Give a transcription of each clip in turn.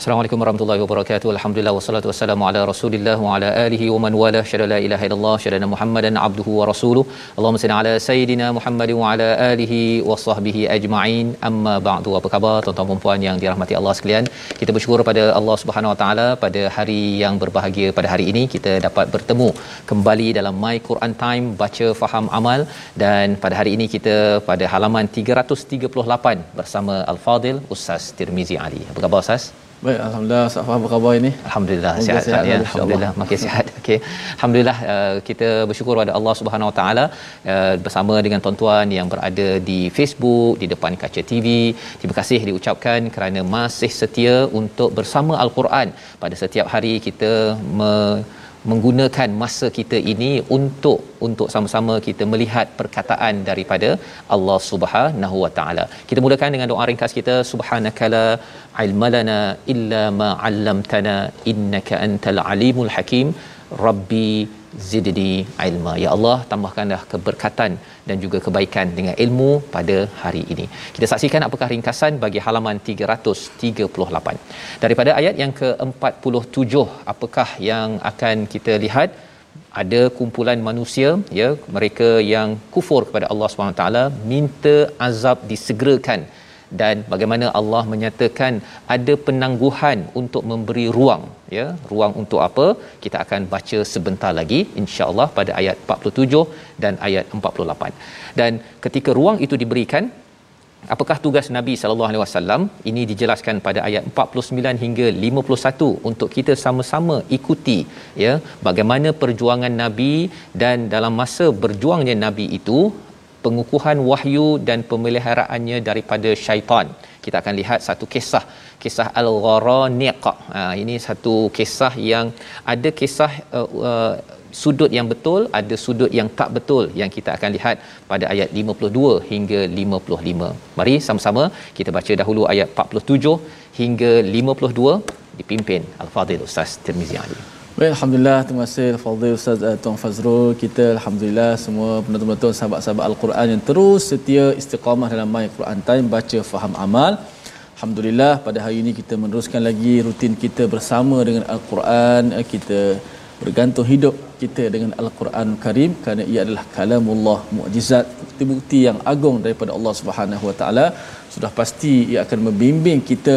Assalamualaikum warahmatullahi wabarakatuh. Alhamdulillah wassalatu wassalamu ala Rasulillah wa ala alihi wa man wala syada la ilaha illallah syada Muhammadan abduhu wa rasuluh. Allahumma salli ala sayidina Muhammad wa ala alihi wa sahbihi ajma'in. Amma ba'du. Apa khabar tuan-tuan dan puan yang dirahmati Allah sekalian? Kita bersyukur pada Allah Subhanahu wa taala pada hari yang berbahagia pada hari ini kita dapat bertemu kembali dalam My Quran Time baca faham amal dan pada hari ini kita pada halaman 338 bersama Al-Fadil Ustaz Tirmizi Ali. Apa khabar Ustaz? Baik, Alhamdulillah. Safa apa khabar ini? Alhamdulillah sihat, sihat ya. lah, Alhamdulillah makin sihat. Okey. Alhamdulillah uh, kita bersyukur pada Allah Subhanahu Wa Taala uh, bersama dengan tuan-tuan yang berada di Facebook, di depan kaca TV. Terima kasih diucapkan kerana masih setia untuk bersama Al-Quran pada setiap hari kita me- menggunakan masa kita ini untuk untuk sama-sama kita melihat perkataan daripada Allah Subhanahu Wa Taala. Kita mulakan dengan doa ringkas kita subhanakala ilmalana illa ma 'allamtana innaka antal alimul hakim. Rabbi zidni ilma. Ya Allah, tambahkanlah keberkatan dan juga kebaikan dengan ilmu pada hari ini. Kita saksikan apakah ringkasan bagi halaman 338. Daripada ayat yang ke-47, apakah yang akan kita lihat? ada kumpulan manusia ya mereka yang kufur kepada Allah Subhanahu taala minta azab disegerakan dan bagaimana Allah menyatakan ada penangguhan untuk memberi ruang ya. Ruang untuk apa? Kita akan baca sebentar lagi insyaallah pada ayat 47 dan ayat 48 dan ketika ruang itu diberikan apakah tugas Nabi sallallahu alaihi wasallam? Ini dijelaskan pada ayat 49 hingga 51 untuk kita sama-sama ikuti ya. Bagaimana perjuangan Nabi dan dalam masa berjuangnya Nabi itu pengukuhan wahyu dan pemeliharaannya daripada syaitan. Kita akan lihat satu kisah, kisah Al-Gharaniq. Ha, ini satu kisah yang ada kisah uh, uh, sudut yang betul, ada sudut yang tak betul yang kita akan lihat pada ayat 52 hingga 55. Mari sama-sama kita baca dahulu ayat 47 hingga 52 dipimpin Al-Fadhil Ustaz Tirmizi Ali. Baik, Alhamdulillah. Terima kasih Fadil Ustaz uh, Tuan Fazrul. Kita Alhamdulillah semua penonton-penonton sahabat-sahabat Al-Quran yang terus setia istiqamah dalam My Quran Time. Baca, faham, amal. Alhamdulillah pada hari ini kita meneruskan lagi rutin kita bersama dengan Al-Quran. Uh, Kita bergantung hidup kita dengan Al-Quran Karim kerana ia adalah kalamullah mukjizat bukti-bukti yang agung daripada Allah Taala sudah pasti ia akan membimbing kita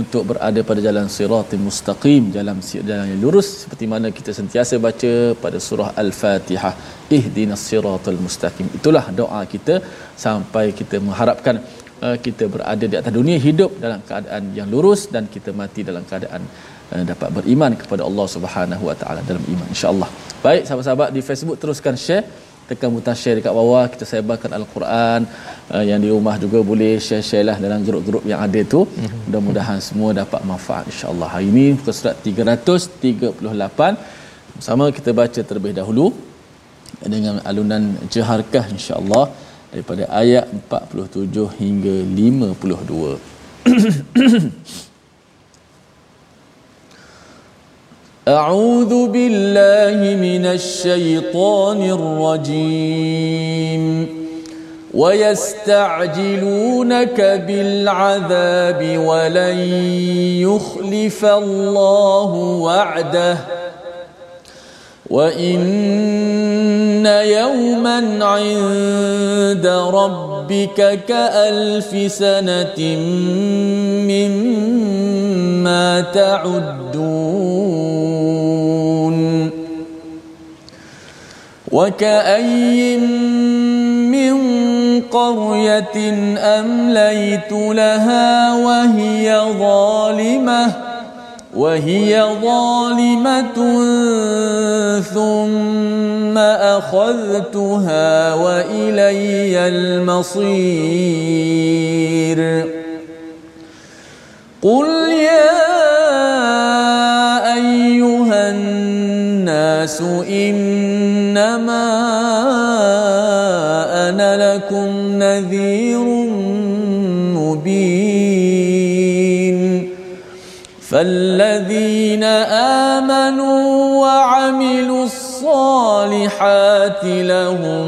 untuk berada pada jalan siratul mustaqim jalan jalan yang lurus seperti mana kita sentiasa baca pada surah al-fatihah ihdinas siratal mustaqim. Itulah doa kita sampai kita mengharapkan uh, kita berada di atas dunia hidup dalam keadaan yang lurus dan kita mati dalam keadaan uh, dapat beriman kepada Allah Subhanahu wa taala dalam iman. Insyaallah baik sahabat-sahabat di Facebook teruskan share tekan butang share dekat bawah kita sebarkan al-Quran uh, yang di rumah juga boleh share-share lah dalam grup-grup yang ada tu. Mm-hmm. mudah-mudahan semua dapat manfaat insya-Allah. Hari ini muka surat 338 sama kita baca terlebih dahulu dengan alunan jaharkah insya-Allah daripada ayat 47 hingga 52 أعوذ بالله من الشيطان الرجيم. ويستعجلونك بالعذاب ولن يخلف الله وعده. وإن يوما عند ربك كألف سنة مما تعدون. وكأي من قرية أمليت لها وهي ظالمة وهي ظالمة ثم أخذتها وإلي المصير قل يا أيها الناس إنما أنا لكم نذير فالذين آمنوا وعملوا الصالحات لهم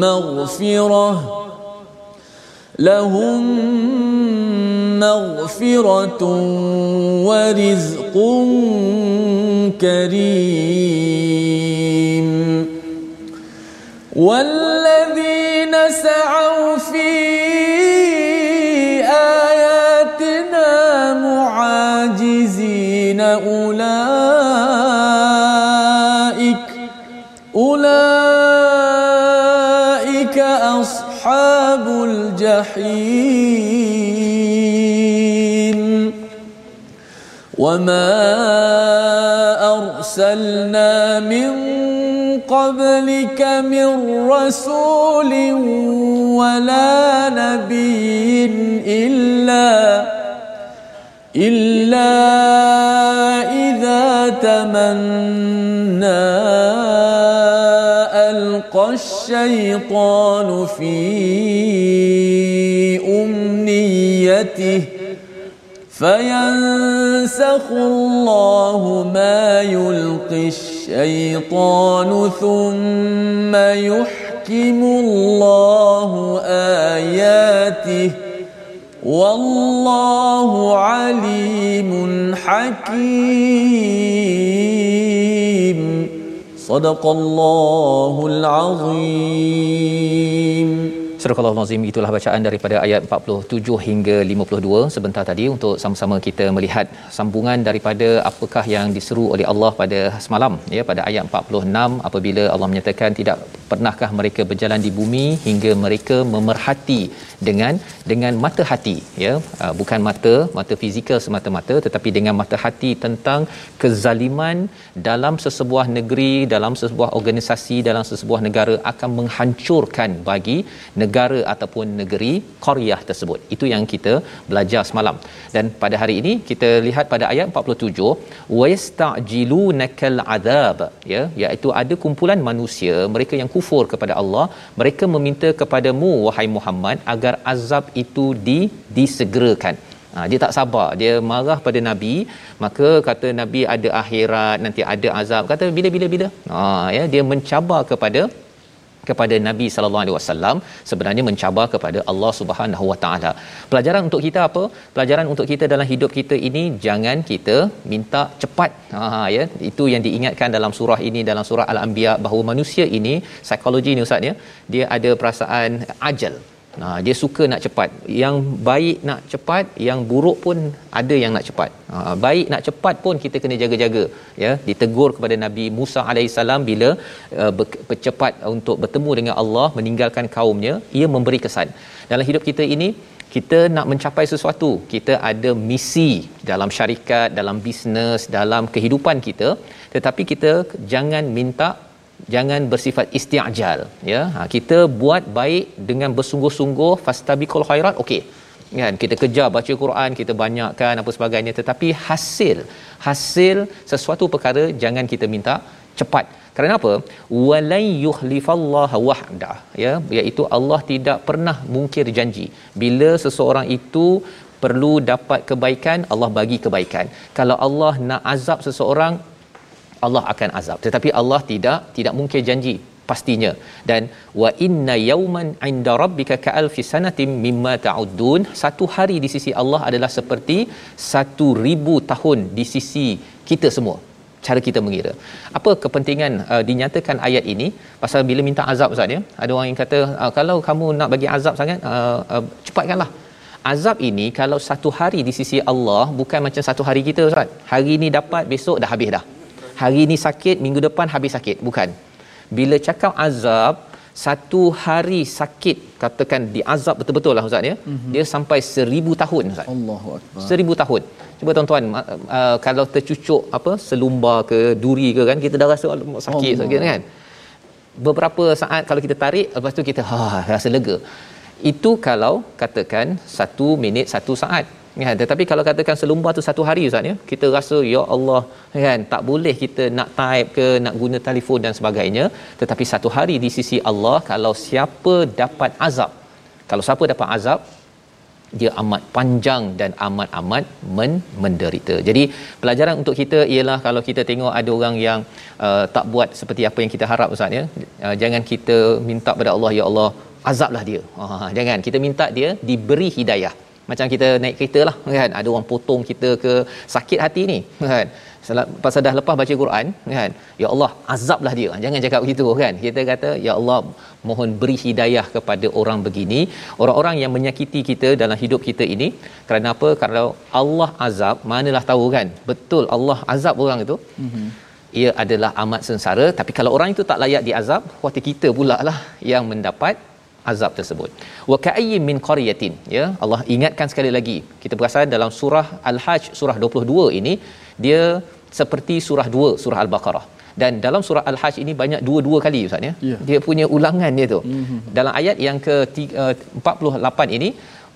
مغفرة لهم مغفرة ورزق كريم. والذين سعوا في أولئك الجحيم. وما أرسلنا من قبلك من رسول ولا نبي إلا إلا إذا تمنى ألقى الشيطان في أمنيته فينسخ الله ما يلقي الشيطان ثم يحكم الله آياته والله عليم حكيم صدق الله العظيم Surah Al-Azim itulah bacaan daripada ayat 47 hingga 52 sebentar tadi untuk sama-sama kita melihat sambungan daripada apakah yang diseru oleh Allah pada semalam ya pada ayat 46 apabila Allah menyatakan tidak pernahkah mereka berjalan di bumi hingga mereka memerhati dengan dengan mata hati ya. Uh, bukan mata mata fizikal semata-mata tetapi dengan mata hati tentang kezaliman dalam sesebuah negeri dalam sesebuah organisasi dalam sesebuah negara akan menghancurkan bagi negara ataupun negeri Korea tersebut. Itu yang kita belajar semalam. Dan pada hari ini kita lihat pada ayat 47 wayastajilunakal adab ya iaitu ada kumpulan manusia mereka yang kufur kepada Allah mereka meminta kepadamu wahai Muhammad agar azab itu di disegerakan. Ha, dia tak sabar. Dia marah pada nabi maka kata nabi ada akhirat nanti ada azab. Kata bila bila bila? Ha ya dia mencabar kepada kepada Nabi sallallahu alaihi wasallam sebenarnya mencabar kepada Allah Subhanahu wa taala. Pelajaran untuk kita apa? Pelajaran untuk kita dalam hidup kita ini jangan kita minta cepat. Ha ya, itu yang diingatkan dalam surah ini dalam surah Al-Anbiya bahawa manusia ini psikologi ni ustaz ya, dia ada perasaan ajal. Nah, dia suka nak cepat. Yang baik nak cepat, yang buruk pun ada yang nak cepat. Ha, baik nak cepat pun kita kena jaga-jaga. Ya, ditegur kepada Nabi Musa alaihissalam bila uh, bercepat untuk bertemu dengan Allah, meninggalkan kaumnya, ia memberi kesan. Dalam hidup kita ini, kita nak mencapai sesuatu. Kita ada misi dalam syarikat, dalam bisnes, dalam kehidupan kita, tetapi kita jangan minta jangan bersifat isti'jal ya. Ha, kita buat baik dengan bersungguh-sungguh fastabiqul khairat okey. Kan kita kejar baca Quran kita banyakkan apa sebagainya. Tetapi hasil hasil sesuatu perkara jangan kita minta cepat. Kerana apa? Walai yuhlifallah wahda ya. Iaitu Allah tidak pernah mungkir janji. Bila seseorang itu perlu dapat kebaikan Allah bagi kebaikan. Kalau Allah nak azab seseorang Allah akan azab. Tetapi Allah tidak tidak mungkin janji pastinya. Dan wa inna yawman 'inda rabbika ka'alfi sanatin mimma ta'uddun. Satu hari di sisi Allah adalah seperti satu ribu tahun di sisi kita semua cara kita mengira. Apa kepentingan uh, dinyatakan ayat ini? Pasal bila minta azab ustaz ya? Ada orang yang kata uh, kalau kamu nak bagi azab sangat uh, uh, cepatkanlah. Azab ini kalau satu hari di sisi Allah bukan macam satu hari kita ustaz. Hari ni dapat besok dah habis dah hari ni sakit minggu depan habis sakit. Bukan. Bila cakap azab satu hari sakit katakan diazab betul-betul lah ustaz ya. Mm-hmm. dia sampai seribu tahun ustaz. Allahu akbar. Seribu tahun. Cuba tuan-tuan uh, kalau tercucuk apa selumbar ke duri ke kan kita dah rasa sakit Allah. sakit kan? Beberapa saat kalau kita tarik lepas tu kita ha rasa lega. Itu kalau katakan satu minit satu saat Ya, tetapi kalau katakan selumbar tu satu hari Ustaz ya, kita rasa ya Allah kan tak boleh kita nak type ke nak guna telefon dan sebagainya, tetapi satu hari di sisi Allah kalau siapa dapat azab, kalau siapa dapat azab dia amat panjang dan amat-amat men menderita. Jadi pelajaran untuk kita ialah kalau kita tengok ada orang yang uh, tak buat seperti apa yang kita harap Ustaz ya, uh, jangan kita minta pada Allah ya Allah azablah dia. Uh, jangan kita minta dia diberi hidayah macam kita naik kereta lah kan? Ada orang potong kita ke sakit hati ni kan? Pasal dah lepas baca Quran kan? Ya Allah azablah dia. Jangan cakap begitu kan? Kita kata ya Allah mohon beri hidayah kepada orang begini. Orang-orang yang menyakiti kita dalam hidup kita ini kerana apa? Kalau Allah azab manalah tahu kan? Betul Allah azab orang itu. Mm-hmm. ia adalah amat sengsara tapi kalau orang itu tak layak diazab kuat kita pula lah yang mendapat azab tersebut. Wa ka'ayyin min qaryatin ya Allah ingatkan sekali lagi. Kita perasan dalam surah Al-Hajj surah 22 ini dia seperti surah 2 surah Al-Baqarah. Dan dalam surah Al-Hajj ini banyak dua-dua kali ustaz ya. Yeah. Dia punya ulangan dia tu. Mm-hmm. Dalam ayat yang ke 48 ini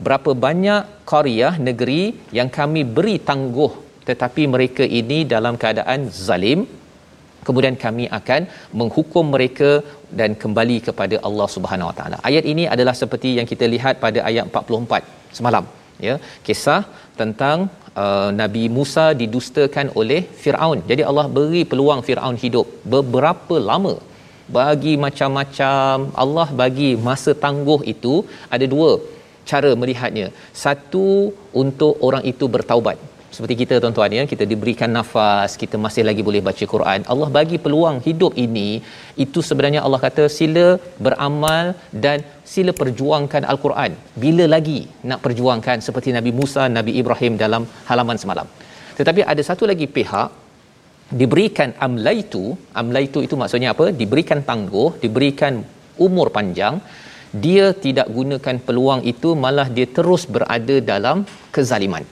berapa banyak qaryah negeri yang kami beri tangguh tetapi mereka ini dalam keadaan zalim kemudian kami akan menghukum mereka dan kembali kepada Allah Subhanahu Wa Taala. Ayat ini adalah seperti yang kita lihat pada ayat 44 semalam ya kisah tentang uh, Nabi Musa didustakan oleh Firaun. Jadi Allah beri peluang Firaun hidup beberapa lama bagi macam-macam Allah bagi masa tangguh itu ada dua cara melihatnya. Satu untuk orang itu bertaubat seperti kita tuan-tuan ya kita diberikan nafas kita masih lagi boleh baca Quran. Allah bagi peluang hidup ini. Itu sebenarnya Allah kata sila beramal dan sila perjuangkan al-Quran. Bila lagi nak perjuangkan seperti Nabi Musa Nabi Ibrahim dalam halaman semalam. Tetapi ada satu lagi pihak diberikan amlaitu. Amlaitu itu maksudnya apa? Diberikan tangguh diberikan umur panjang. Dia tidak gunakan peluang itu malah dia terus berada dalam kezaliman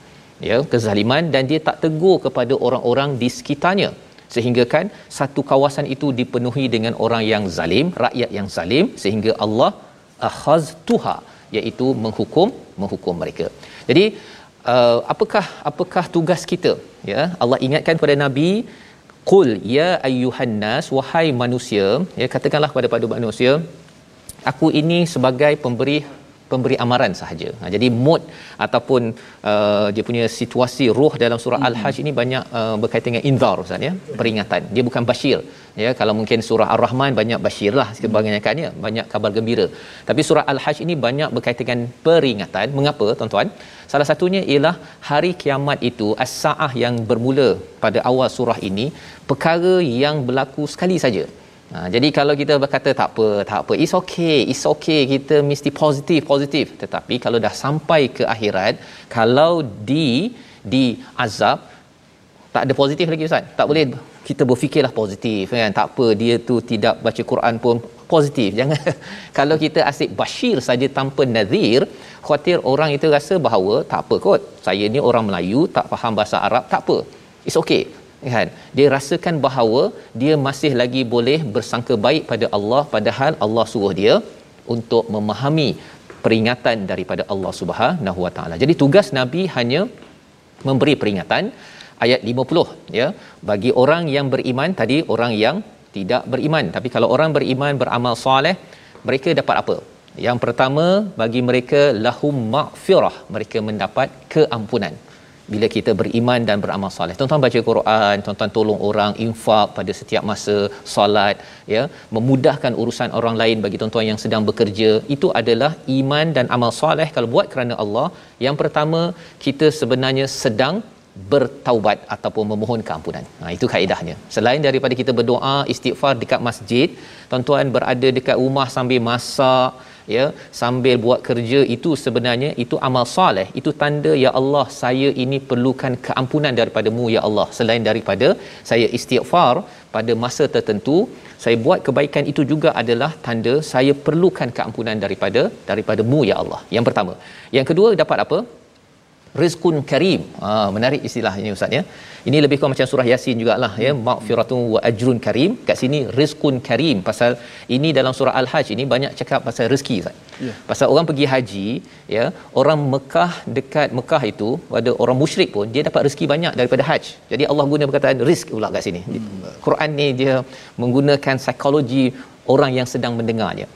ya kezaliman dan dia tak tegur kepada orang-orang di sekitarnya. Sehingga kan satu kawasan itu dipenuhi dengan orang yang zalim rakyat yang zalim sehingga Allah akhaztuha iaitu menghukum menghukum mereka. Jadi uh, apakah apakah tugas kita? Ya Allah ingatkan kepada nabi qul ya ayyuhan nas wahai manusia ya katakanlah kepada pada manusia aku ini sebagai pemberi pemberi amaran sahaja. Ha, jadi mood ataupun uh, dia punya situasi roh dalam surah hmm. Al-Hajj ini banyak uh, berkaitan dengan inzar Ustaz ya, peringatan. Dia bukan basyir. Ya, kalau mungkin surah Ar-Rahman banyak basyir lah kebanyakannya, banyak kabar gembira. Tapi surah Al-Hajj ini banyak berkaitan dengan peringatan. Mengapa tuan-tuan? Salah satunya ialah hari kiamat itu as-saah yang bermula pada awal surah ini perkara yang berlaku sekali saja Ha, jadi kalau kita berkata tak apa, tak apa, it's okay, it's okay, kita mesti positif, positif. Tetapi kalau dah sampai ke akhirat, kalau di di azab tak ada positif lagi Ustaz. Tak boleh kita berfikirlah positif kan. Tak apa dia tu tidak baca Quran pun positif. Jangan kalau kita asyik bashir saja tanpa nazir, khawatir orang itu rasa bahawa tak apa kot. Saya ni orang Melayu, tak faham bahasa Arab, tak apa. It's okay kan? Dia rasakan bahawa dia masih lagi boleh bersangka baik pada Allah padahal Allah suruh dia untuk memahami peringatan daripada Allah Subhanahu Wa Taala. Jadi tugas nabi hanya memberi peringatan. Ayat 50 ya. Bagi orang yang beriman tadi orang yang tidak beriman. Tapi kalau orang beriman beramal soleh mereka dapat apa? Yang pertama bagi mereka lahum maghfirah. Mereka mendapat keampunan bila kita beriman dan beramal soleh. Tuan-tuan baca Quran, tuan-tuan tolong orang, infak pada setiap masa solat, ya, memudahkan urusan orang lain bagi tuan-tuan yang sedang bekerja. Itu adalah iman dan amal soleh kalau buat kerana Allah. Yang pertama, kita sebenarnya sedang bertaubat ataupun memohon keampunan. Ha itu kaedahnya. Selain daripada kita berdoa istighfar dekat masjid, tuan-tuan berada dekat rumah sambil masak ya sambil buat kerja itu sebenarnya itu amal soleh. Itu tanda ya Allah saya ini perlukan keampunan daripadamu ya Allah. Selain daripada saya istighfar pada masa tertentu saya buat kebaikan itu juga adalah tanda saya perlukan keampunan daripada daripadamu ya Allah. Yang pertama. Yang kedua dapat apa rizqun karim. Ha, menarik istilah ini ustaz ya. Ini lebih kurang macam surah Yasin jugalah ya, maghfiratun wa ajrun karim. Kat sini rizqun karim pasal ini dalam surah Al-Hajj ini banyak cakap pasal rezeki ustaz. Ya. Pasal orang pergi haji ya, orang Mekah dekat Mekah itu ada orang musyrik pun dia dapat rezeki banyak daripada haji. Jadi Allah guna perkataan rizq pula kat sini. Hmm. Quran ni dia menggunakan psikologi orang yang sedang mendengarnya.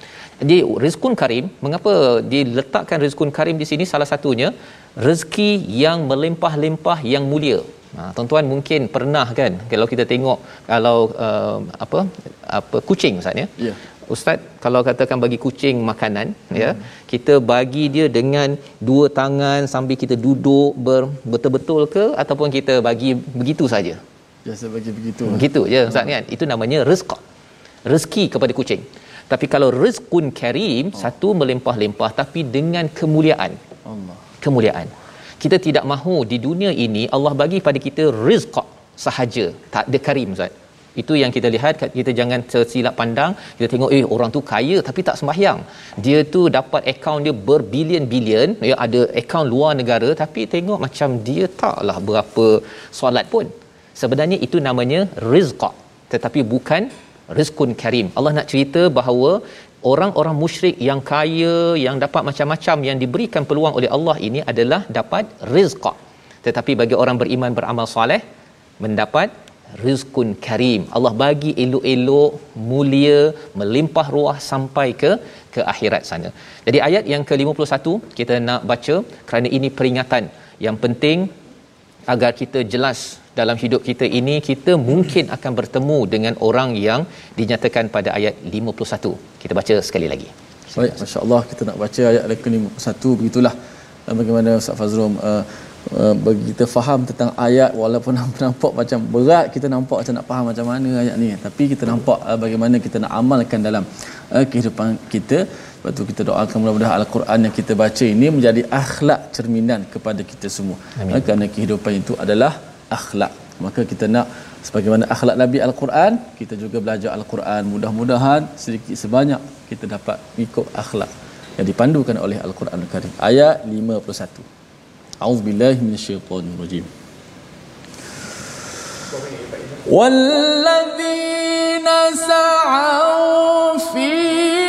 Jadi rizqun karim, mengapa diletakkan rizqun karim di sini salah satunya rezeki yang melimpah-limpah yang mulia. Ha, tuan-tuan mungkin pernah kan kalau kita tengok kalau uh, apa apa kucing ustaz ya. Yeah. Ustaz kalau katakan bagi kucing makanan hmm. ya kita bagi dia dengan dua tangan sambil kita duduk ber, betul-betul ke ataupun kita bagi begitu saja. Biasa bagi begitu. Begitu je ustaz kan. Itu namanya rezeki. Rezeki kepada kucing. Tapi kalau rizqun karim oh. satu melimpah-limpah tapi dengan kemuliaan. Allah kemuliaan. Kita tidak mahu di dunia ini Allah bagi pada kita rizq sahaja, tak ada karim Ustaz. Itu yang kita lihat kita jangan tersilap pandang kita tengok eh orang tu kaya tapi tak sembahyang. Dia tu dapat akaun dia berbilion-bilion ya ada akaun luar negara tapi tengok macam dia taklah berapa solat pun. Sebenarnya itu namanya rizq tetapi bukan rizqun karim. Allah nak cerita bahawa orang-orang musyrik yang kaya yang dapat macam-macam yang diberikan peluang oleh Allah ini adalah dapat rizq. Tetapi bagi orang beriman beramal soleh mendapat rizqun karim. Allah bagi elok-elok mulia melimpah ruah sampai ke ke akhirat sana. Jadi ayat yang ke-51 kita nak baca kerana ini peringatan. Yang penting agar kita jelas dalam hidup kita ini kita mungkin akan bertemu dengan orang yang dinyatakan pada ayat 51. Kita baca sekali lagi. Baik, masya-Allah kita nak baca ayat ke-51 begitulah bagaimana Ustaz Fazrum uh, bagi kita faham tentang ayat walaupun nampak macam berat kita nampak macam nak faham macam mana ayat ni tapi kita nampak bagaimana kita nak amalkan dalam kehidupan kita sebab tu kita doakan mudah-mudahan al-Quran yang kita baca ini menjadi akhlak cerminan kepada kita semua Amin. kerana kehidupan itu adalah akhlak maka kita nak sebagaimana akhlak Nabi Al-Quran kita juga belajar Al-Quran mudah-mudahan sedikit sebanyak kita dapat ikut akhlak yang dipandukan oleh Al-Quran Al-Karim ayat 51 A'udzubillahi minasyaitonirrajim والذين سعوا في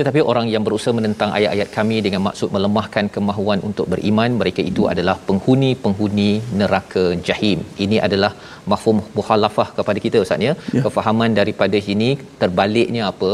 tetapi orang yang berusaha menentang ayat-ayat kami dengan maksud melemahkan kemahuan untuk beriman mereka itu adalah penghuni-penghuni neraka jahim. Ini adalah mafhum muhalafah kepada kita ustaz ya, ya. kefahaman daripada ini terbaliknya apa?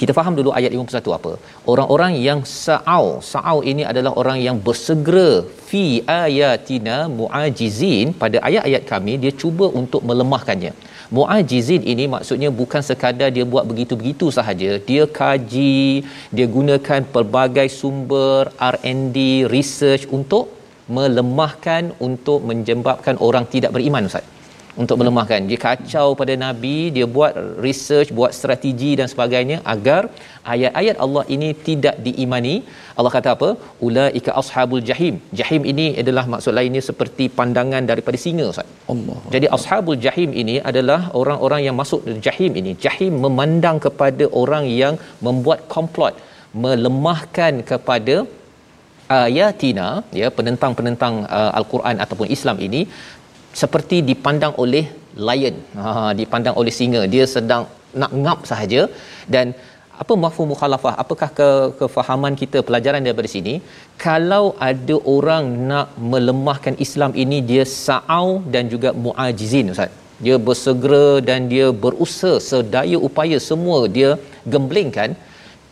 Kita faham dulu ayat 51 apa? Orang-orang yang sa'au sa'au ini adalah orang yang bersegera fi ayatina muajizin. Pada ayat-ayat kami dia cuba untuk melemahkannya muajizin ini maksudnya bukan sekadar dia buat begitu-begitu sahaja. Dia kaji dia gunakan pelbagai sumber R&D research untuk melemahkan untuk menjembabkan orang tidak beriman ustaz untuk melemahkan. Dia kacau pada nabi dia buat research buat strategi dan sebagainya agar ayat-ayat Allah ini tidak diimani. Allah kata apa? Ulaika ashabul jahim. Jahim ini adalah maksud lainnya seperti pandangan daripada singa ustaz. Allah. Jadi ashabul jahim ini adalah orang-orang yang masuk jahim ini. Jahim memandang kepada orang yang membuat komplot melemahkan kepada ayatina ya penentang-penentang uh, al-Quran ataupun Islam ini seperti dipandang oleh lion. Ha dipandang oleh singa. Dia sedang nak ngap sahaja. Dan apa mafhum mukhalafah? Apakah ke kefahaman kita pelajaran daripada sini? Kalau ada orang nak melemahkan Islam ini dia sa'au dan juga muajizin ustaz. Dia bersegera dan dia berusaha sedaya upaya semua dia gemblengkan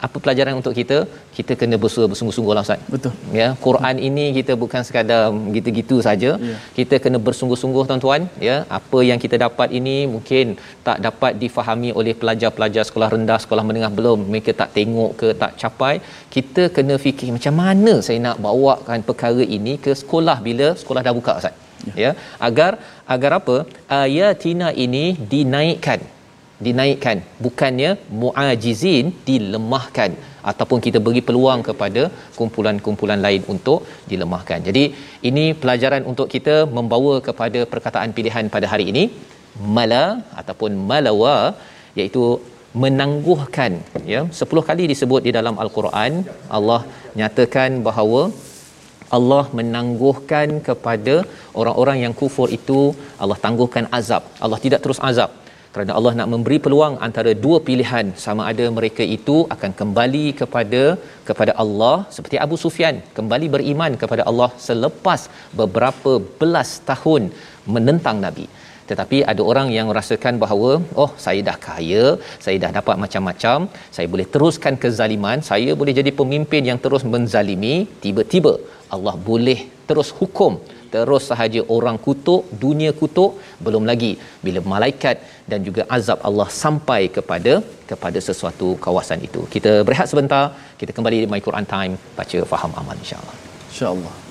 apa pelajaran untuk kita kita kena bersungguh bersungguh-sungguh lah Ustaz. Betul. Ya, Quran ini kita bukan sekadar gitu-gitu saja. Ya. Kita kena bersungguh-sungguh tuan-tuan, ya. Apa yang kita dapat ini mungkin tak dapat difahami oleh pelajar-pelajar sekolah rendah, sekolah menengah belum. Mereka tak tengok ke tak capai. Kita kena fikir macam mana saya nak bawakan perkara ini ke sekolah bila sekolah dah buka Ustaz. Ya. ya. Agar agar apa? Ayatina ini dinaikkan dinaikkan. Bukannya muajizin dilemahkan ataupun kita beri peluang kepada kumpulan-kumpulan lain untuk dilemahkan. Jadi ini pelajaran untuk kita membawa kepada perkataan pilihan pada hari ini. Mala ataupun malawa iaitu menangguhkan ya. 10 kali disebut di dalam al-Quran Allah nyatakan bahawa Allah menangguhkan kepada orang-orang yang kufur itu Allah tangguhkan azab. Allah tidak terus azab kerana Allah nak memberi peluang antara dua pilihan sama ada mereka itu akan kembali kepada kepada Allah seperti Abu Sufyan kembali beriman kepada Allah selepas beberapa belas tahun menentang Nabi. Tetapi ada orang yang merasakan bahawa oh saya dah kaya saya dah dapat macam-macam saya boleh teruskan kezaliman saya boleh jadi pemimpin yang terus menzalimi. Tiba-tiba Allah boleh terus hukum terus sahaja orang kutuk dunia kutuk belum lagi bila malaikat dan juga azab Allah sampai kepada kepada sesuatu kawasan itu. Kita berehat sebentar kita kembali di my Quran time baca faham amal insyaallah. Insyaallah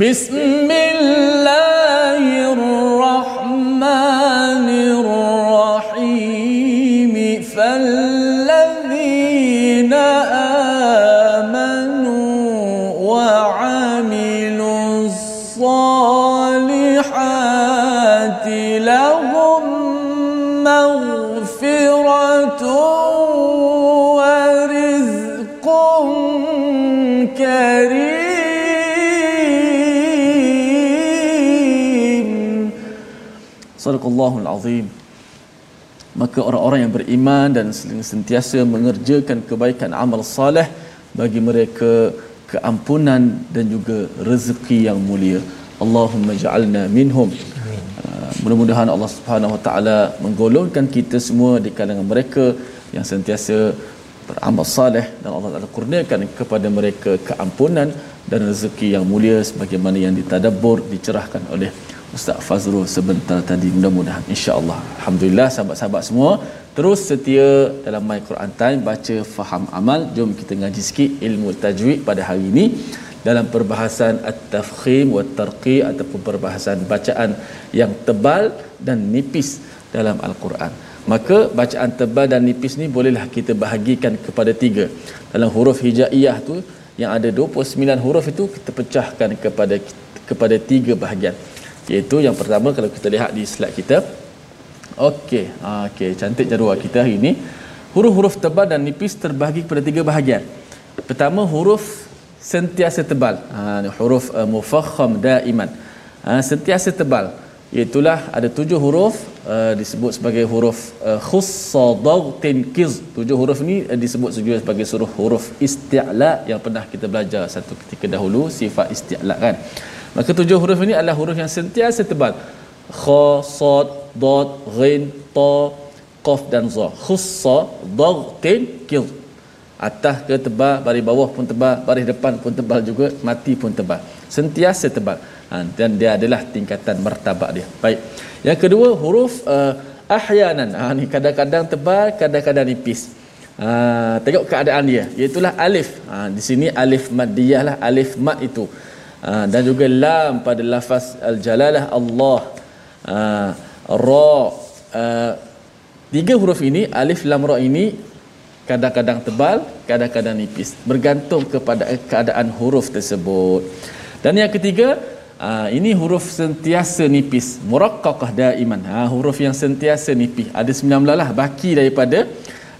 بسم Sadaqallahul Azim. Maka orang-orang yang beriman dan sentiasa mengerjakan kebaikan amal saleh bagi mereka keampunan dan juga rezeki yang mulia. Allahumma ja'alna minhum. Uh, mudah-mudahan Allah Subhanahu Wa Taala menggolongkan kita semua di kalangan mereka yang sentiasa beramal saleh dan Allah Taala kurniakan kepada mereka keampunan dan rezeki yang mulia sebagaimana yang ditadabbur dicerahkan oleh Ustaz Fazrul sebentar tadi. Mudah-mudahan. insya-Allah. Alhamdulillah sahabat-sahabat semua. Terus setia dalam my Quran time baca faham amal. Jom kita ngaji sikit ilmu tajwid pada hari ini. Dalam perbahasan at-tafkhim wa tarqi ataupun perbahasan bacaan yang tebal dan nipis dalam al-Quran. Maka bacaan tebal dan nipis ni bolehlah kita bahagikan kepada tiga. Dalam huruf hijaiyah tu yang ada 29 huruf itu kita pecahkan kepada kepada tiga bahagian iaitu yang pertama kalau kita lihat di slide kita. Okey ah, okey cantik jadual kita hari ini. Huruf-huruf tebal dan nipis terbahagi kepada tiga bahagian. Pertama huruf sentiasa tebal. Ha, huruf uh, mufakham daiman. Ha, sentiasa tebal. Itulah ada tujuh huruf uh, disebut sebagai huruf uh, khussadautin kiz. Tujuh huruf ni uh, disebut juga sebagai suruh huruf isti'la yang pernah kita belajar satu ketika dahulu sifat isti'la kan. Maka tujuh huruf ini adalah huruf yang sentiasa tebal. Kha, Sad, Dad, Ghin, Ta, qaf dan za. Khussa daghtin kil atas ke tebal baris bawah pun tebal baris depan pun tebal juga mati pun tebal. Sentiasa tebal. Ha, dan dia adalah tingkatan martabat dia. Baik. Yang kedua huruf uh, ahyanan. Ha, ni kadang-kadang tebal kadang-kadang nipis. Ha, tengok keadaan dia. Iaitulah alif. Ha, di sini alif maddiyah lah. Alif mad itu ha, dan juga lam pada lafaz al-jalalah Allah. Ha, ra uh, tiga huruf ini alif lam ra ini kadang-kadang tebal kadang-kadang nipis. Bergantung kepada keadaan huruf tersebut. Dan yang ketiga uh, ini huruf sentiasa nipis. Muraqqaqah daiman. Ha huruf yang sentiasa nipis. Ada 19 lah. Baki daripada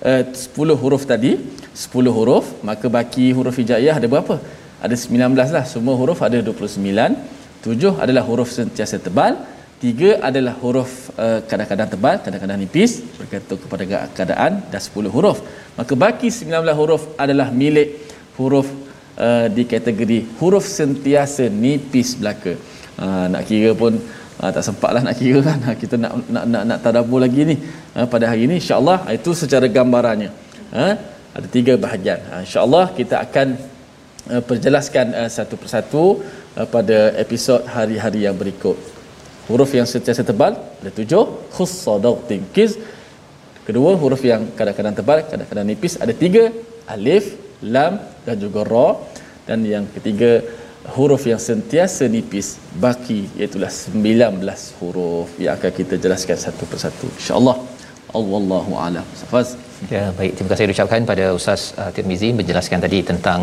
uh, 10 huruf tadi. 10 huruf. Maka baki huruf hijaiyah ada berapa ada 19 lah. Semua huruf ada 29 tujuh adalah huruf sentiasa tebal. Tiga adalah huruf uh, kadang-kadang tebal kadang-kadang nipis. Bergantung kepada keadaan dan 10 huruf. Maka baki 19 huruf adalah milik huruf uh, di kategori huruf sentiasa nipis belaka. Uh, nak kira pun uh, tak sempatlah nak kira kan. Kita nak nak nak, nak tadabbur lagi ni. Uh, pada hari ini insyaallah itu secara gambarannya. Uh, ada tiga bahagian. Uh, insyaallah kita akan uh, perjelaskan uh, satu persatu uh, pada episod hari-hari yang berikut. Huruf yang sentiasa tebal ada tujuh. Khussadau tinkiz kedua huruf yang kadang-kadang tebal kadang-kadang nipis ada tiga. Alif lam dan juga ra. Dan yang ketiga huruf yang sentiasa nipis baki iaitu 19 huruf yang akan kita jelaskan satu persatu. Insyaallah Allahu a'lam safaz Ya, baik. Terima kasih ucapkan pada Ustaz uh, Tirmizi menjelaskan tadi tentang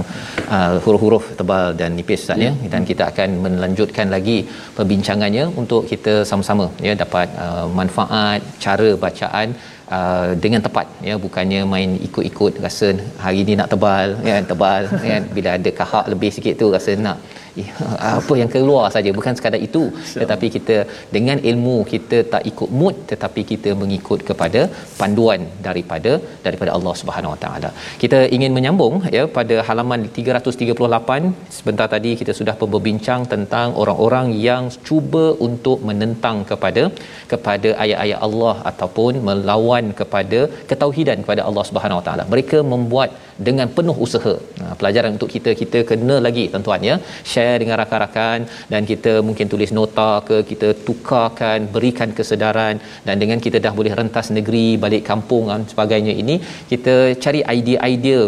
uh, huruf-huruf tebal dan nipis Ustaz ya. Dan kita akan melanjutkan lagi perbincangannya untuk kita sama-sama ya dapat uh, manfaat cara bacaan Uh, dengan tepat ya bukannya main ikut-ikut rasa hari ni nak tebal ya tebal kan bila ada kahak lebih sikit tu rasa nak ya, apa yang keluar saja. Bukan sekadar itu tetapi kita dengan ilmu kita tak ikut mood tetapi kita mengikut kepada panduan daripada daripada Allah Subhanahu Wa Taala. Kita ingin menyambung ya pada halaman 338 sebentar tadi kita sudah berbincang tentang orang-orang yang cuba untuk menentang kepada kepada ayat-ayat Allah ataupun melawan kepada ketauhidan kepada Allah Subhanahu Wa Taala. Mereka membuat dengan penuh usaha. Nah, pelajaran untuk kita kita kena lagi tuan-tuan ya. Share dengan rakan-rakan dan kita mungkin tulis nota ke kita tukarkan berikan kesedaran dan dengan kita dah boleh rentas negeri balik kampung dan sebagainya ini kita cari idea-idea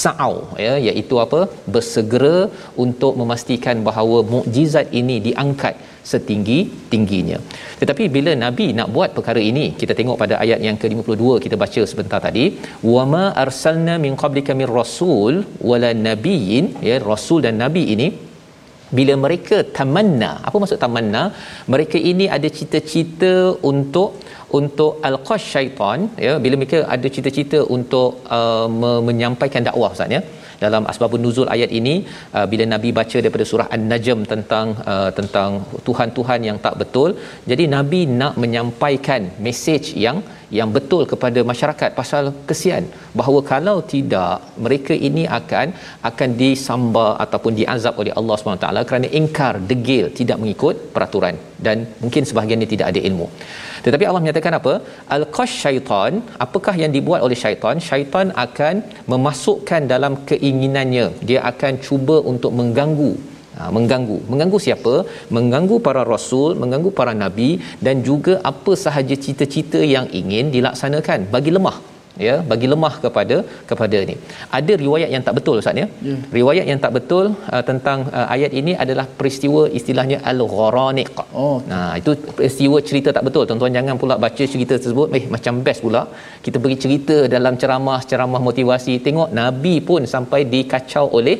sa'au ya iaitu apa bersegera untuk memastikan bahawa mukjizat ini diangkat setinggi tingginya. Tetapi bila Nabi nak buat perkara ini, kita tengok pada ayat yang ke-52 kita baca sebentar tadi, wama arsalna min qablika mir rasul wala nabiyyin ya rasul dan nabi ini bila mereka tamanna apa maksud tamanna? Mereka ini ada cita-cita untuk untuk al-qash syaitan ya bila mereka ada cita-cita untuk uh, menyampaikan dakwah ustaz ya. Dalam asbabun nuzul ayat ini uh, bila nabi baca daripada surah an-najm tentang uh, tentang tuhan-tuhan yang tak betul jadi nabi nak menyampaikan mesej yang yang betul kepada masyarakat pasal kesian. Bahawa kalau tidak mereka ini akan akan disambar ataupun diazab oleh Allah SWT kerana ingkar degil tidak mengikut peraturan dan mungkin sebahagiannya tidak ada ilmu. Tetapi Allah menyatakan apa? Al-qash syaitan apakah yang dibuat oleh syaitan? Syaitan akan memasukkan dalam keinginannya. Dia akan cuba untuk mengganggu mengganggu. Mengganggu siapa? Mengganggu para rasul mengganggu para nabi dan juga apa sahaja cita-cita yang ingin dilaksanakan. Bagi lemah ya bagi lemah kepada kepada ni. Ada riwayat yang tak betul ustaz ya? Yeah. riwayat yang tak betul uh, tentang uh, ayat ini adalah peristiwa istilahnya al-gharaniq oh. Nah itu peristiwa cerita tak betul. Tuan-tuan jangan pula baca cerita tersebut. Eh macam best pula. Kita beri cerita dalam ceramah ceramah motivasi. Tengok nabi pun sampai dikacau oleh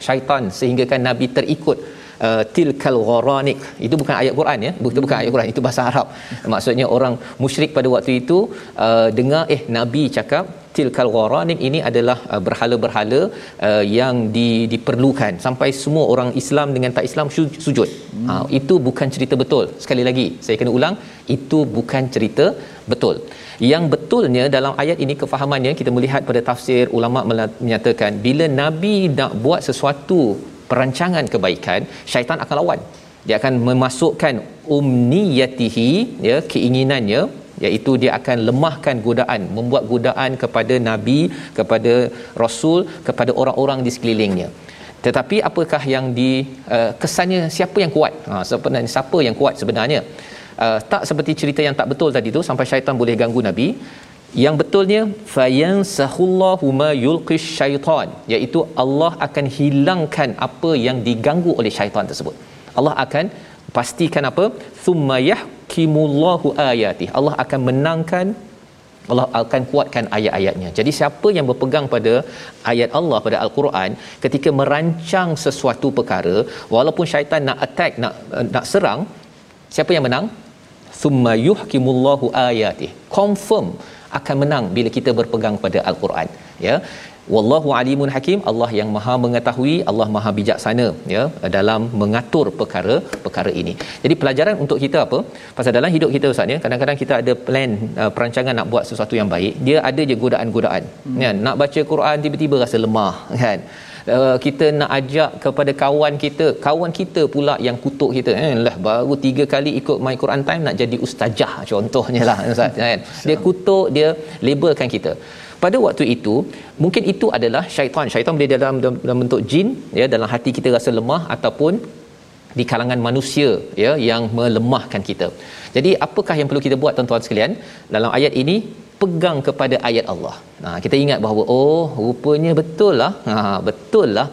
syaitan sehingga kan nabi terikut uh, tilkal gharanik. Itu bukan ayat Quran ya. Bukan bukan ayat Quran itu bahasa Arab. Maksudnya orang musyrik pada waktu itu uh, dengar eh nabi cakap tilkal gharanik ini adalah uh, berhala-berhala uh, yang di, diperlukan sampai semua orang Islam dengan tak Islam sujud. Hmm. uh, itu bukan cerita betul. Sekali lagi saya kena ulang itu bukan cerita betul. Yang betulnya dalam ayat ini kefahamannya kita melihat pada tafsir ulama menyatakan bila nabi nak buat sesuatu perancangan kebaikan syaitan akan lawan. Dia akan memasukkan umniyatihi ya keinginannya iaitu dia akan lemahkan godaan membuat godaan kepada nabi kepada rasul kepada orang-orang di sekelilingnya. Tetapi apakah yang di uh, kesannya siapa yang kuat? Ha sebenarnya siapa yang kuat sebenarnya? Uh, tak seperti cerita yang tak betul tadi tu sampai syaitan boleh ganggu nabi. Yang betulnya fayansahullahu ma yulqish syaitan iaitu Allah akan hilangkan apa yang diganggu oleh syaitan tersebut. Allah akan pastikan apa? Thumma yahkimullahu ayati Allah akan menangkan Allah akan kuatkan ayat-ayatnya. Jadi siapa yang berpegang pada ayat Allah pada al-Quran ketika merancang sesuatu perkara walaupun syaitan nak attack nak nak serang siapa yang menang? Thumma yuhkimullahu ayati. Confirm akan menang bila kita berpegang pada al-Quran. Ya. Wallahu alimun hakim Allah yang maha mengetahui Allah maha bijaksana ya dalam mengatur perkara-perkara ini. Jadi pelajaran untuk kita apa? Pasal dalam hidup kita ustaz ya kadang-kadang kita ada plan uh, perancangan nak buat sesuatu yang baik, dia ada je godaan-godaan. Hmm. Kan? Nak baca Quran tiba-tiba rasa lemah kan. Uh, kita nak ajak kepada kawan kita kawan kita pula yang kutuk kita eh lah baru tiga kali ikut my Quran time nak jadi ustazah contohnya lah ustaz kan dia kutuk dia labelkan kita pada waktu itu mungkin itu adalah syaitan syaitan boleh dalam, dalam bentuk jin ya dalam hati kita rasa lemah ataupun di kalangan manusia ya yang melemahkan kita. Jadi apakah yang perlu kita buat tuan-tuan sekalian? Dalam ayat ini pegang kepada ayat Allah. Nah, kita ingat bahawa oh rupanya betul lah. Ha betul lah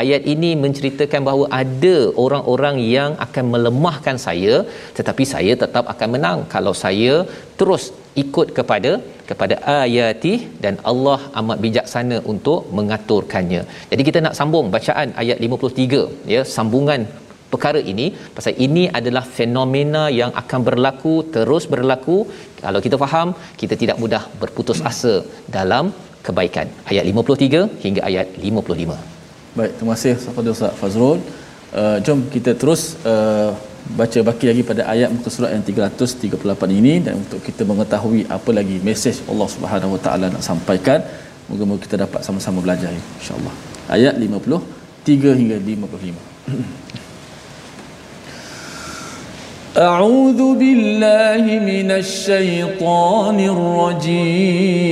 ayat ini menceritakan bahawa ada orang-orang yang akan melemahkan saya tetapi saya tetap akan menang. Kalau saya terus ikut kepada kepada ayati dan Allah amat bijaksana untuk mengaturkannya. Jadi kita nak sambung bacaan ayat 53 ya sambungan perkara ini pasal ini adalah fenomena yang akan berlaku terus berlaku. Kalau kita faham kita tidak mudah berputus asa dalam kebaikan. Ayat 53 hingga ayat 55 Baik, terima kasih kepada Ustaz Fazrul. Uh, jom kita terus uh, baca baki lagi pada ayat muka surat yang 338 ini dan untuk kita mengetahui apa lagi mesej Allah Subhanahu Wa Taala nak sampaikan. Moga-moga kita dapat sama-sama belajar insya-Allah. Ayat 53 hingga 55. أعوذ بالله من الشيطان الرجيم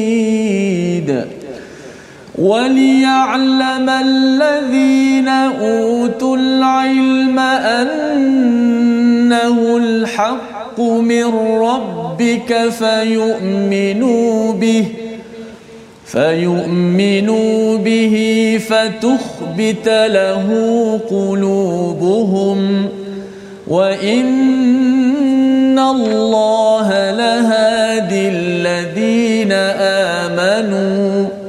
وليعلم الذين أوتوا العلم أنه الحق من ربك فيؤمنوا به فيؤمنوا به فتخبت له قلوبهم. وإن الله لهادي الذين آمنوا.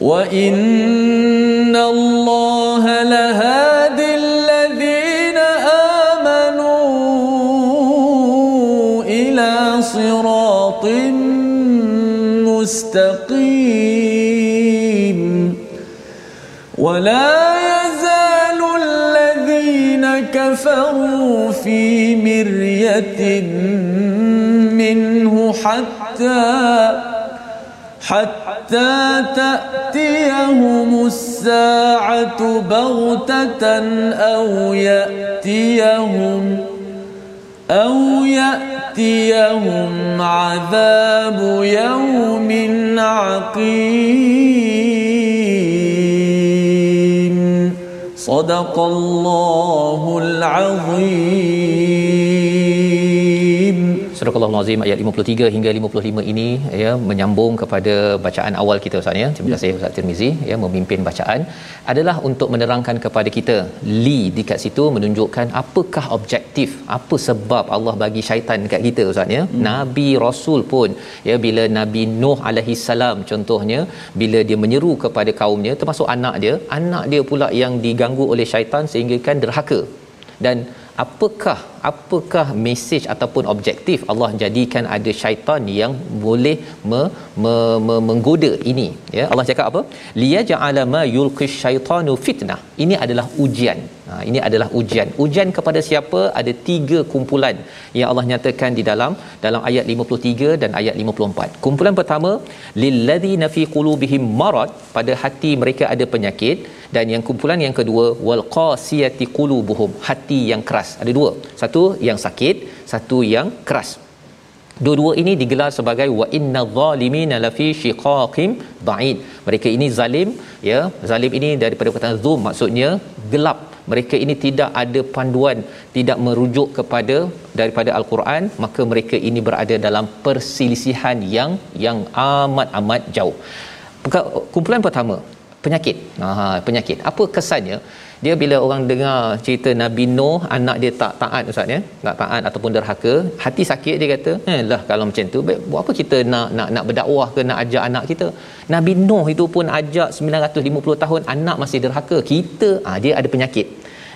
وإن الله لهادي الذين آمنوا إلى صراط مستقيم. ولا يزال الذين كفروا في مرية منه حتى حتى تأتيهم الساعة بغتة أو يأتيهم أو يأتيهم عذاب يوم عقيم. صدق الله العظيم. Surah Al-Azim ayat 53 hingga 55 ini ya menyambung kepada bacaan awal kita Ustaz ya. Terima kasih Ustaz Tirmizi ya memimpin bacaan adalah untuk menerangkan kepada kita li dekat situ menunjukkan apakah objektif, apa sebab Allah bagi syaitan dekat kita Ustaz ya. Hmm. Nabi Rasul pun ya bila Nabi Nuh alaihi salam contohnya bila dia menyeru kepada kaumnya termasuk anak dia, anak dia pula yang diganggu oleh syaitan sehingga kan derhaka dan apakah apakah mesej ataupun objektif Allah jadikan ada syaitan yang boleh me, me, me, menggoda ini? Ya Allah cakap apa? Liyaj'ala ma yulqi syaitanu fitnah. Ini adalah ujian ha, ini adalah ujian. Ujian kepada siapa? Ada tiga kumpulan yang Allah nyatakan di dalam dalam ayat 53 dan ayat 54 kumpulan pertama lilladzina fi qulubihim marad pada hati mereka ada penyakit. Dan yang kumpulan yang kedua wal qasiyati qulubuhum hati yang keras. Ada dua. Satu yang sakit satu yang keras. Dua-dua ini digelar sebagai wa inna zalimina lafi shiqaqim ba'id. Mereka ini zalim ya. Zalim ini daripada perkataan zum maksudnya gelap mereka ini tidak ada panduan tidak merujuk kepada daripada al-Quran maka mereka ini berada dalam perselisihan yang yang amat amat jauh kumpulan pertama penyakit. Ha penyakit. Apa kesannya? Dia bila orang dengar cerita Nabi Nuh, anak dia tak taat ustaz ya, tak taat ataupun derhaka, hati sakit dia kata, "Eh lah kalau macam tu, baik, buat apa kita nak nak nak berdakwah ke nak ajak anak kita? Nabi Nuh itu pun ajak 950 tahun anak masih derhaka. Kita ah ha, dia ada penyakit.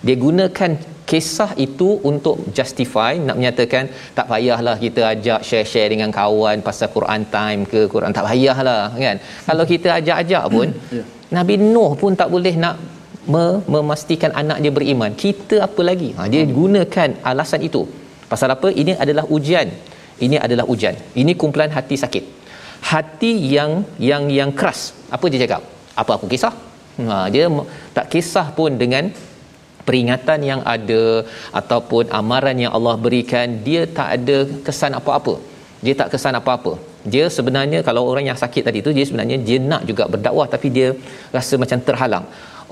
Dia gunakan kisah itu untuk justify nak menyatakan tak payahlah kita ajak share-share dengan kawan pasal Quran time ke Quran tak payahlah kan kalau kita ajak-ajak pun yeah. Nabi Nuh pun tak boleh nak me- memastikan anak dia beriman. Kita apa lagi? Ha, dia gunakan alasan itu. Pasal apa? Ini adalah ujian. Ini adalah ujian. Ini kumpulan hati sakit. Hati yang yang yang keras. Apa dia cakap? Apa aku kisah? Ha, dia tak kisah pun dengan peringatan yang ada ataupun amaran yang Allah berikan dia tak ada kesan apa-apa dia tak kesan apa-apa dia sebenarnya kalau orang yang sakit tadi tu dia sebenarnya dia nak juga berdakwah tapi dia rasa macam terhalang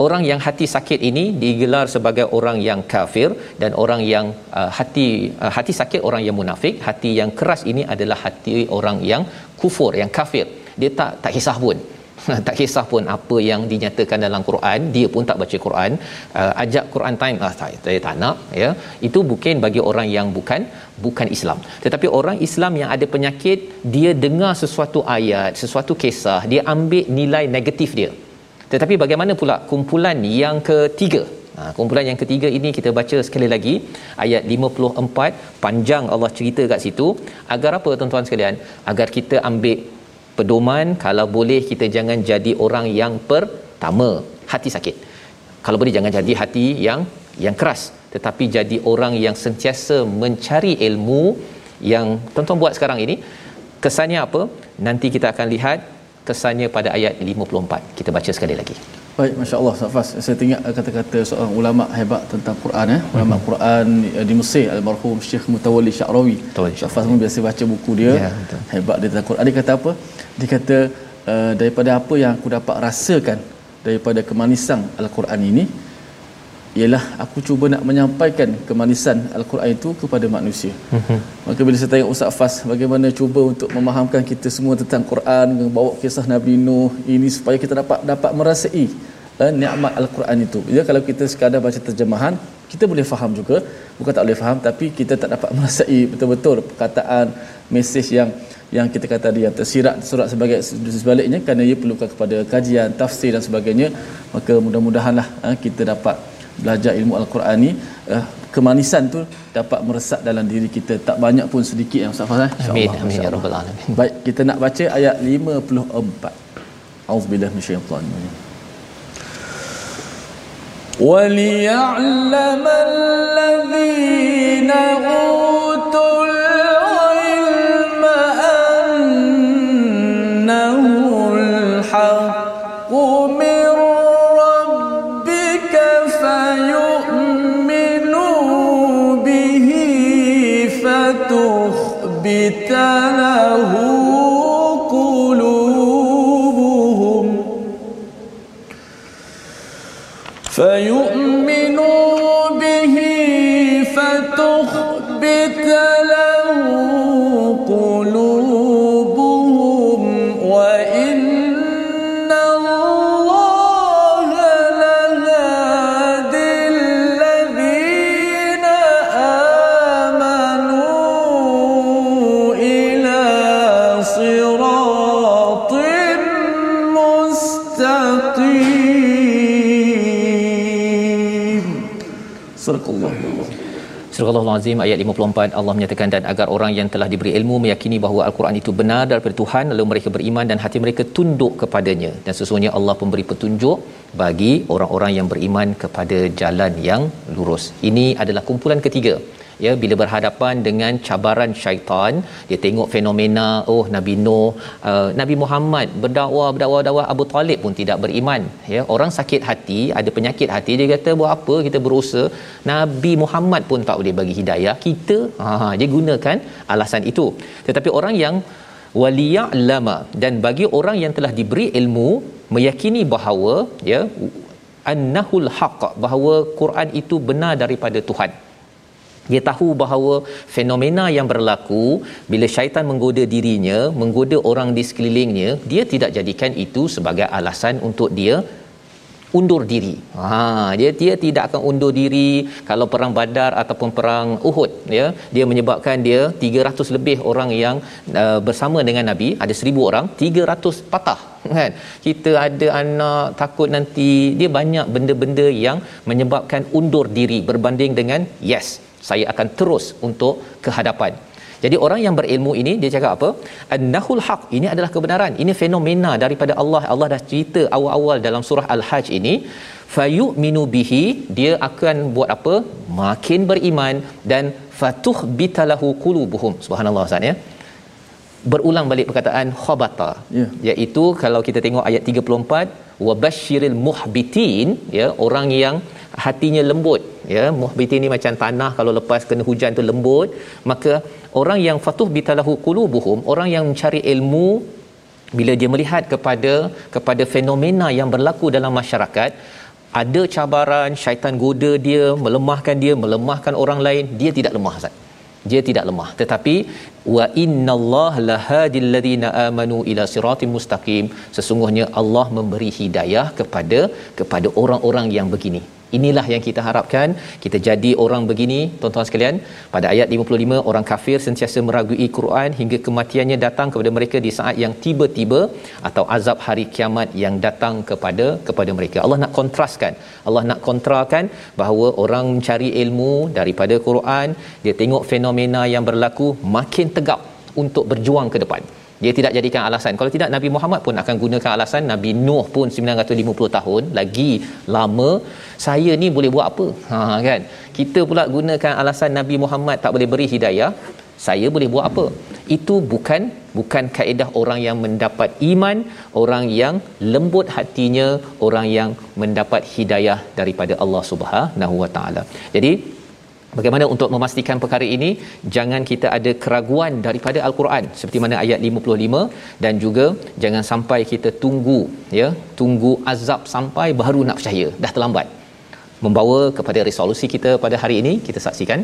orang yang hati sakit ini digelar sebagai orang yang kafir dan orang yang uh, hati uh, hati sakit orang yang munafik. Hati yang keras ini adalah hati orang yang kufur yang kafir. Dia tak tak kisah pun. Tak kisah pun apa yang dinyatakan dalam Quran. Dia pun tak baca Quran. Uh, ajak Quran time ah saya, saya tak nak ya. Itu bukan bagi orang yang bukan bukan Islam. Tetapi orang Islam yang ada penyakit dia dengar sesuatu ayat sesuatu kisah dia ambil nilai negatif dia tetapi bagaimana pula kumpulan yang ketiga? Ha, kumpulan yang ketiga ini kita baca sekali lagi. Ayat 54 panjang Allah cerita kat situ. Agar apa tuan-tuan sekalian? Agar kita ambil pedoman kalau boleh kita jangan jadi orang yang pertama hati sakit. Kalau boleh jangan jadi hati yang yang keras. Tetapi jadi orang yang sentiasa mencari ilmu yang tuan-tuan buat sekarang ini. Kesannya apa? Nanti kita akan lihat kesannya pada ayat 54 kita baca sekali lagi Baik, Masya Allah, Safas. Saya tengok kata-kata seorang ulama hebat tentang Quran. Eh? Ulama hmm. Quran eh, di Mesir, Almarhum Syekh Mutawalli Sya'rawi. Safas pun biasa baca buku dia. Ya, hebat dia tentang Quran. Dia kata apa? Dia kata, uh, daripada apa yang aku dapat rasakan daripada kemanisan Al-Quran ini, ialah aku cuba nak menyampaikan kemanisan Al-Quran itu kepada manusia. Mm-hmm. Maka bila saya tanya Ustaz Fas bagaimana cuba untuk memahamkan kita semua tentang Quran, bawa kisah Nabi Nuh ini supaya kita dapat dapat merasai eh, nikmat Al-Quran itu. Ya kalau kita sekadar baca terjemahan, kita boleh faham juga, bukan tak boleh faham tapi kita tak dapat merasai betul-betul perkataan mesej yang yang kita kata dia tersirat surat sebagai sebaliknya kerana ia perlukan kepada kajian tafsir dan sebagainya maka mudah-mudahanlah eh, kita dapat belajar ilmu al-Quran ni uh, kemanisan tu dapat meresap dalam diri kita tak banyak pun sedikit yang Ustaz Fazal amin amin ya rabbal alamin baik kita nak baca ayat 54 auzubillahi minasyaitanir وليعلم الذين أوتوا فيؤمنوا به فتخبت Surah Al-Azim ayat 54 Allah menyatakan dan agar orang yang telah diberi ilmu meyakini bahawa Al-Quran itu benar daripada Tuhan lalu mereka beriman dan hati mereka tunduk kepadanya dan sesungguhnya Allah pemberi petunjuk bagi orang-orang yang beriman kepada jalan yang lurus. Ini adalah kumpulan ketiga ya bila berhadapan dengan cabaran syaitan dia tengok fenomena oh Nabi Nuh uh, Nabi Muhammad berdakwah berdakwah dakwah Abu Talib pun tidak beriman. Ya orang sakit hati ada penyakit hati dia kata buat apa kita berusaha? Nabi Muhammad pun tak boleh bagi hidayah. Kita ha dia gunakan alasan itu. Tetapi orang yang waliya'lama dan bagi orang yang telah diberi ilmu meyakini bahawa ya annahul haqq bahawa Quran itu benar daripada Tuhan dia tahu bahawa fenomena yang berlaku bila syaitan menggoda dirinya menggoda orang di sekelilingnya dia tidak jadikan itu sebagai alasan untuk dia undur diri. Ha dia dia tidak akan undur diri kalau perang Badar ataupun perang Uhud ya. Dia menyebabkan dia 300 lebih orang yang uh, bersama dengan Nabi, ada 1000 orang, 300 patah kan. Kita ada anak takut nanti dia banyak benda-benda yang menyebabkan undur diri berbanding dengan yes saya akan terus untuk kehadapan jadi orang yang berilmu ini dia cakap apa? Annahul haq ini adalah kebenaran. Ini fenomena daripada Allah. Allah dah cerita awal-awal dalam surah al-hajj ini fayu'minu bihi dia akan buat apa? Makin beriman dan fatuh bitalahu qulubuhum. Subhanallah Ustaz ya. Berulang balik perkataan khabata yeah. iaitu kalau kita tengok ayat 34 wabashiril muhbitin ya orang yang hatinya lembut ya. Muhbitin ni macam tanah kalau lepas kena hujan tu lembut. Maka orang yang fatuh bitalahu qulubuhum orang yang mencari ilmu bila dia melihat kepada kepada fenomena yang berlaku dalam masyarakat ada cabaran syaitan goda dia melemahkan dia melemahkan orang lain dia tidak lemah Ustaz. Dia tidak lemah. Tetapi wa innallaha lahadil ladina amanu ila siratim mustaqim. Sesungguhnya Allah memberi hidayah kepada kepada orang-orang yang begini Inilah yang kita harapkan kita jadi orang begini tuan-tuan sekalian. Pada ayat 55 orang kafir sentiasa meragui Quran hingga kematiannya datang kepada mereka di saat yang tiba-tiba atau azab hari kiamat yang datang kepada kepada mereka. Allah nak kontraskan. Allah nak kontrakan bahawa orang mencari ilmu daripada Quran dia tengok fenomena yang berlaku makin tegak untuk berjuang ke depan dia tidak jadikan alasan. Kalau tidak Nabi Muhammad pun akan gunakan alasan Nabi Nuh pun 950 tahun lagi lama. Saya ni boleh buat apa? Ha kan? Kita pula gunakan alasan Nabi Muhammad tak boleh beri hidayah. Saya boleh buat apa? Itu bukan bukan kaedah orang yang mendapat iman orang yang lembut hatinya orang yang mendapat hidayah daripada Allah Subhanahu Wa Taala. Jadi Bagaimana untuk memastikan perkara ini? Jangan kita ada keraguan daripada al-Quran seperti mana ayat 55 dan juga jangan sampai kita tunggu ya tunggu azab sampai baru nak percaya. Dah terlambat. Membawa kepada resolusi kita pada hari ini kita saksikan.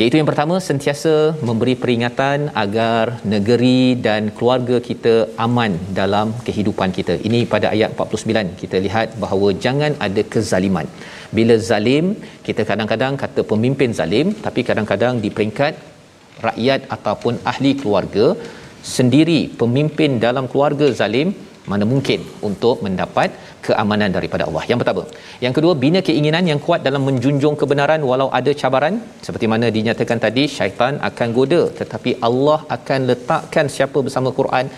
Iaitu yang pertama sentiasa memberi peringatan agar negeri dan keluarga kita aman dalam kehidupan kita. Ini pada ayat 49 kita lihat bahawa jangan ada kezaliman bila zalim kita kadang-kadang kata pemimpin zalim tapi kadang-kadang di peringkat rakyat ataupun ahli keluarga sendiri pemimpin dalam keluarga zalim mana mungkin untuk mendapat keamanan daripada Allah. Yang pertama. Yang kedua, bina keinginan yang kuat dalam menjunjung kebenaran walau ada cabaran. Seperti mana dinyatakan tadi, syaitan akan goda. Tetapi Allah akan letakkan siapa bersama Quran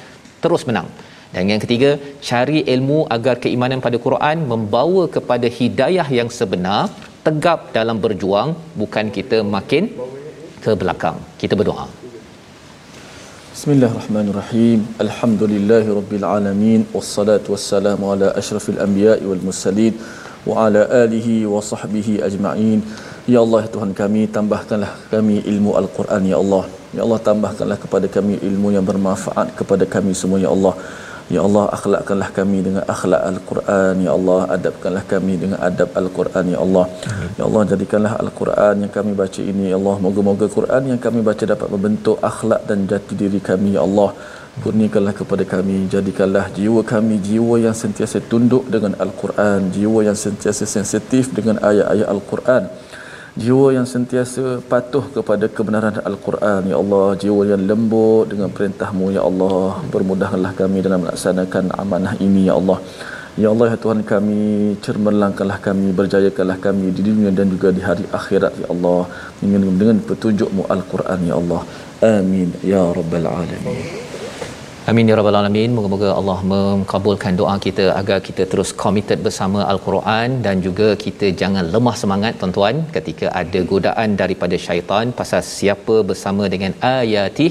terus menang. Dan yang ketiga, cari ilmu agar keimanan pada Quran membawa kepada hidayah yang sebenar, tegap dalam berjuang, bukan kita makin ke belakang. Kita berdoa. Bismillahirrahmanirrahim. Alhamdulillahi rabbil alamin wassalatu wassalamu ala asyrafil anbiya'i wal mursalin wa ala alihi wa sahbihi ajma'in. Ya Allah ya Tuhan kami tambahkanlah kami ilmu al-Quran ya Allah. Ya Allah tambahkanlah kepada kami ilmu yang bermanfaat kepada kami semua ya Allah. Ya Allah akhlakkanlah kami dengan akhlak Al-Quran. Ya Allah adabkanlah kami dengan adab Al-Quran Ya Allah. Ya Allah jadikanlah Al-Quran yang kami baca ini Ya Allah moga-moga Quran yang kami baca dapat membentuk akhlak dan jati diri kami Ya Allah. Kurniakanlah kepada kami jadikanlah jiwa kami jiwa yang sentiasa tunduk dengan Al-Quran jiwa yang sentiasa sensitif dengan ayat-ayat Al-Quran jiwa yang sentiasa patuh kepada kebenaran Al-Quran. Ya Allah jiwa yang lembut dengan perintahmu ya Allah. Permudahkanlah kami dalam melaksanakan amanah ini ya Allah. Ya Allah ya Tuhan kami cermerlangkanlah kami berjayakanlah kami di dunia dan juga di hari akhirat ya Allah. Dengan dengan petunjukmu Al-Quran ya Allah. Amin ya rabbal alamin Amin ya rabbal alamin. Moga-moga Allah mengabulkan doa kita agar kita terus committed bersama al-Quran dan juga kita jangan lemah semangat tuan-tuan ketika ada godaan daripada syaitan pasal siapa bersama dengan ayatih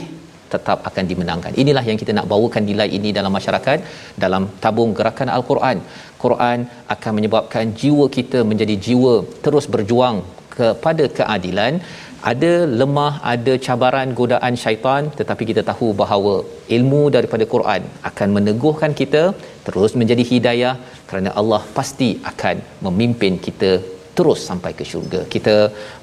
tetap akan dimenangkan. Inilah yang kita nak bawakan nilai ini dalam masyarakat dalam tabung gerakan al-Quran. Quran akan menyebabkan jiwa kita menjadi jiwa terus berjuang kepada keadilan ada lemah ada cabaran godaan syaitan tetapi kita tahu bahawa ilmu daripada Quran akan meneguhkan kita terus menjadi hidayah kerana Allah pasti akan memimpin kita terus sampai ke syurga. Kita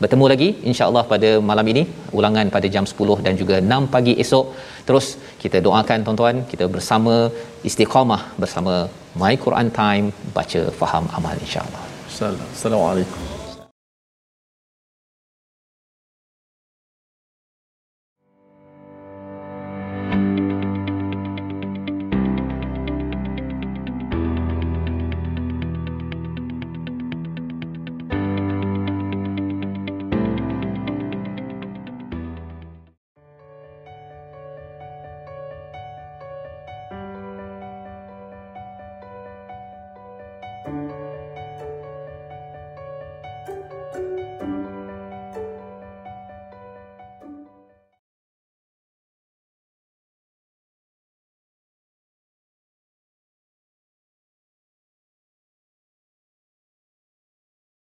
bertemu lagi insya-Allah pada malam ini, ulangan pada jam 10 dan juga 6 pagi esok. Terus kita doakan tuan-tuan, kita bersama istiqamah bersama My Quran Time baca faham amal insya-Allah. Assalamualaikum.